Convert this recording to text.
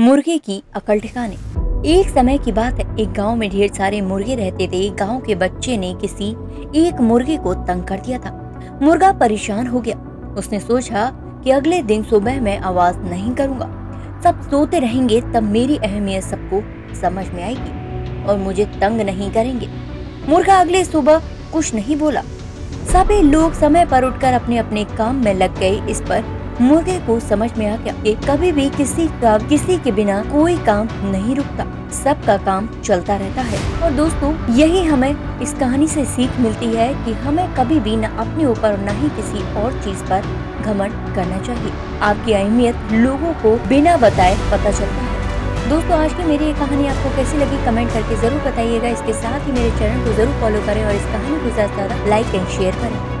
मुर्गे की अकल ठिकाने। एक समय की बात है, एक गाँव में ढेर सारे मुर्गे रहते थे। गाँव के बच्चे ने किसी एक मुर्गे को तंग कर दिया था। मुर्गा परेशान हो गया। उसने सोचा कि अगले दिन सुबह मैं आवाज़ नहीं करूँगा। सब सोते रहेंगे, तब मेरी अहमियत सबको समझ में आएगी और मुझे तंग नहीं करेंगे। मुर्गा अगले सुबह कुछ नहीं बोला। सभी लोग समय पर उठकर अपने अपने काम में लग गए। इस पर मुर्गे को समझ में आ गया कि कभी भी किसी का, किसी के बिना कोई काम नहीं रुकता। सबका काम चलता रहता है। और दोस्तों, यही हमें इस कहानी से सीख मिलती है कि हमें कभी भी न अपने ऊपर न ही किसी और चीज़ पर घमंड करना चाहिए। आपकी अहमियत लोगों को बिना बताए पता चलता है। दोस्तों, आज की मेरी ये कहानी आपको कैसी लगी कमेंट करके ज़रूर बताइएगा। इसके साथ ही मेरे चैनल को ज़रूर फॉलो करें और इस कहानी को ज़्यादा लाइक एंड शेयर करें।